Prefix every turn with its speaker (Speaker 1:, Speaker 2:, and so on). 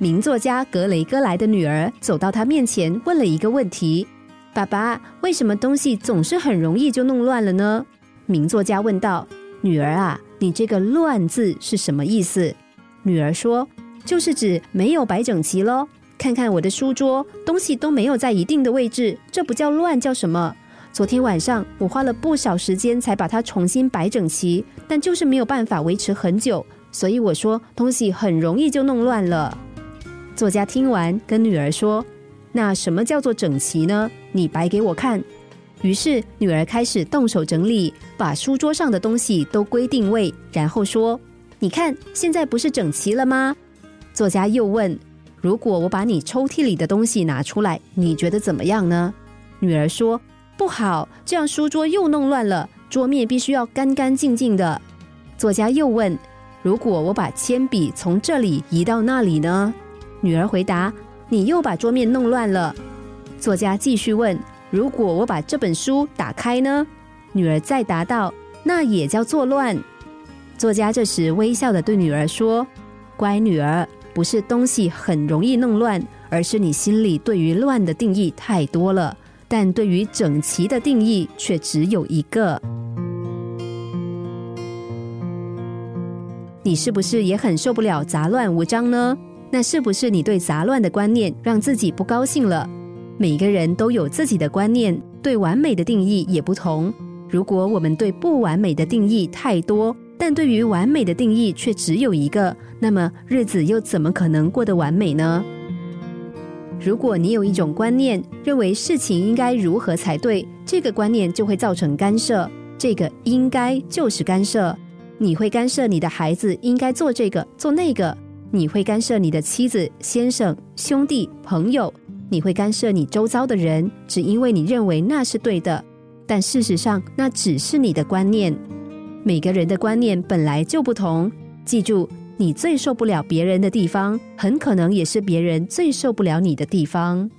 Speaker 1: 名作家格雷戈莱的女儿走到他面前，问了一个问题：“爸爸，为什么东西总是很容易就弄乱了呢？”名作家问道：“女儿啊，你这个‘乱’字是什么意思？”女儿说：“就是指没有摆整齐喽。看看我的书桌，东西都没有在一定的位置，这不叫乱，叫什么？昨天晚上我花了不少时间才把它重新摆整齐，但就是没有办法维持很久，所以我说东西很容易就弄乱了。”作家听完，跟女儿说：“那什么叫做整齐呢？你摆给我看。”于是女儿开始动手整理，把书桌上的东西都归定位，然后说：“你看，现在不是整齐了吗？”作家又问：“如果我把你抽屉里的东西拿出来，你觉得怎么样呢？”女儿说：“不好，这样书桌又弄乱了，桌面必须要干干净净的。”作家又问：“如果我把铅笔从这里移到那里呢？”女儿回答：“你又把桌面弄乱了。”作家继续问：“如果我把这本书打开呢？”女儿再答道：“那也叫作乱。”作家这时微笑的对女儿说：“乖女儿，不是东西很容易弄乱，而是你心里对于乱的定义太多了，但对于整齐的定义却只有一个。你是不是也很受不了杂乱无章呢？”那是不是你对杂乱的观念让自己不高兴了？每个人都有自己的观念，对完美的定义也不同。如果我们对不完美的定义太多，但对于完美的定义却只有一个，那么日子又怎么可能过得完美呢？如果你有一种观念，认为事情应该如何才对，这个观念就会造成干涉。这个应该就是干涉，你会干涉你的孩子应该做这个做那个。你会干涉你的妻子、先生、兄弟、朋友，你会干涉你周遭的人，只因为你认为那是对的。但事实上，那只是你的观念。每个人的观念本来就不同。记住，你最受不了别人的地方，很可能也是别人最受不了你的地方。